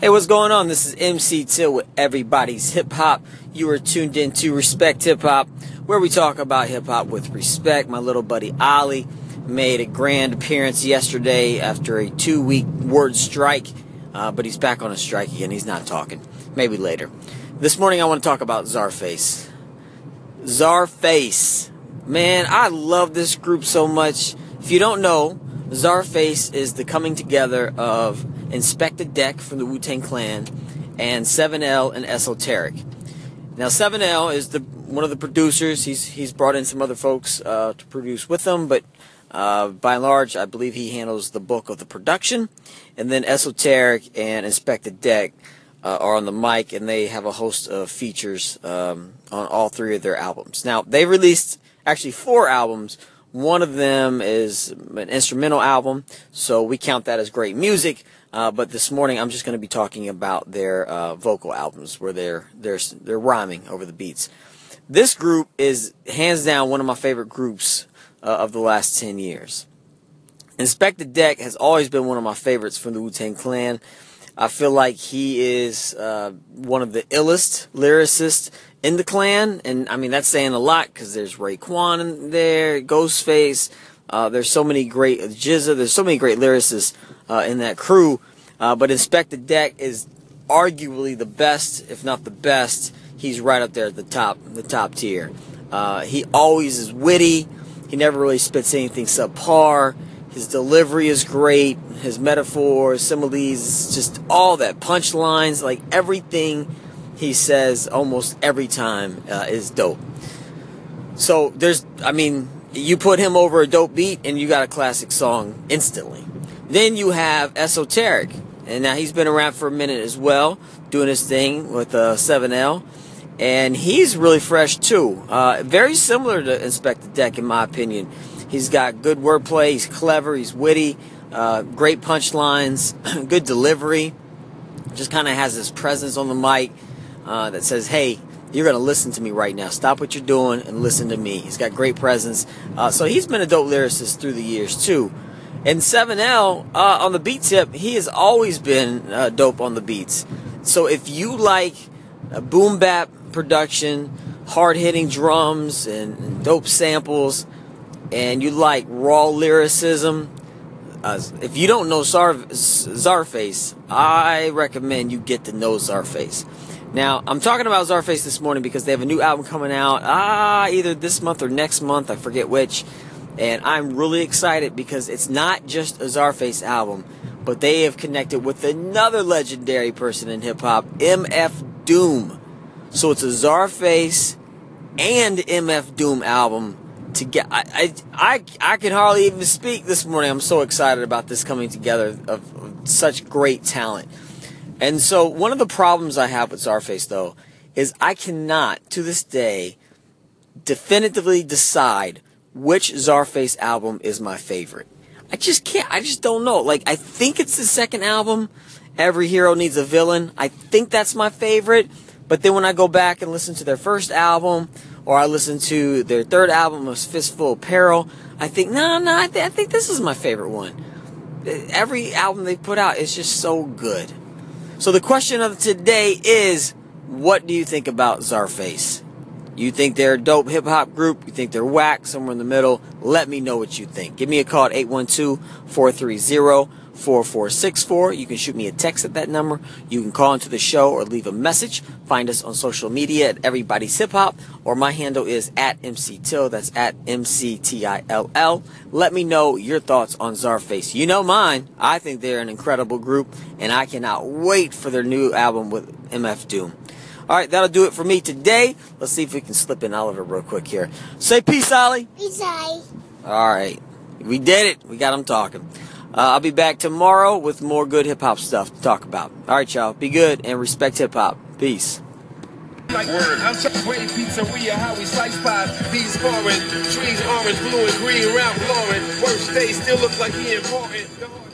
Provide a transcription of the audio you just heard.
Hey, what's going on? This is MC Till with Everybody's Hip Hop. You are tuned in to Respect Hip Hop, where we talk about hip hop with respect. My little buddy Ollie made a grand appearance yesterday after a two week word strike, uh, but he's back on a strike again. He's not talking. Maybe later. This morning I want to talk about Czarface. Czarface. Man, I love this group so much. If you don't know, Czarface is the coming together of Inspectah Deck from the Wu Tang Clan and 7L and Esoteric. Now 7L is the one of the producers. He's he's brought in some other folks uh, to produce with him, but uh, by and large, I believe he handles the bulk of the production. And then Esoteric and Inspectah Deck uh, are on the mic, and they have a host of features um, on all three of their albums. Now they released actually four albums one of them is an instrumental album, so we count that as great music. Uh, but this morning, I'm just going to be talking about their uh, vocal albums, where they're they're they're rhyming over the beats. This group is hands down one of my favorite groups uh, of the last ten years. Inspectah Deck has always been one of my favorites from the Wu Tang Clan. I feel like he is uh, one of the illest lyricists in the clan, and I mean that's saying a lot because there's Raekwon in there, Ghostface. Uh, there's so many great GZA. There's so many great lyricists uh, in that crew. Uh, but Inspectah Deck is arguably the best, if not the best. He's right up there at the top, the top tier. Uh, he always is witty. He never really spits anything subpar. His delivery is great. His metaphors, similes, just all that punchlines, like everything he says almost every time uh, is dope. So there's, I mean, you put him over a dope beat and you got a classic song instantly. Then you have Esoteric, and now he's been around for a minute as well, doing his thing with uh, 7L, and he's really fresh too. Uh, very similar to Inspectah Deck in my opinion. He's got good wordplay, he's clever, he's witty, uh, great punchlines, good delivery. Just kind of has this presence on the mic uh, that says, hey, you're going to listen to me right now. Stop what you're doing and listen to me. He's got great presence. Uh, so he's been a dope lyricist through the years, too. And 7L, uh, on the beat tip, he has always been uh, dope on the beats. So if you like boom bap production, hard hitting drums, and, and, dope samples, and you like raw lyricism, uh, if you don't know Zar- Czarface, I recommend you get to know Czarface. Now, I'm talking about Czarface this morning because they have a new album coming out, ah, either this month or next month, I forget which. And I'm really excited because it's not just a Czarface album, but they have connected with another legendary person in hip hop, MF Doom. So it's a Czarface and MF Doom album to get. I, I, I, I can hardly even speak this morning. I'm so excited about this coming together of, of such great talent. And so one of the problems I have with Czarface though is I cannot to this day definitively decide which Czarface album is my favorite. I just can't. I just don't know. Like I think it's the second album, Every Hero Needs a Villain. I think that's my favorite. But then when I go back and listen to their first album, or I listen to their third album of Fistful of Peril, I think no, no. I, th- I think this is my favorite one. Every album they put out is just so good. So the question of today is, what do you think about Czarface? You think they're a dope hip hop group? You think they're whack? Somewhere in the middle? Let me know what you think. Give me a call at 812-430 4464. You can shoot me a text at that number. You can call into the show or leave a message. Find us on social media at Everybody's Hip Hop or my handle is at MC Till. That's at MC T I L L. Let me know your thoughts on Czarface. You know mine. I think they're an incredible group and I cannot wait for their new album with MF Doom. All right, that'll do it for me today. Let's see if we can slip in Oliver real quick here. Say peace, Ollie. Peace, Ollie. All right, we did it. We got him talking. Uh, I'll be back tomorrow with more good hip hop stuff to talk about. All right, y'all. Be good and respect hip hop. Peace. Like. I'm Pizzeria, how we slice pies. Foreign trees, orange, blue, and green, day still look like he important.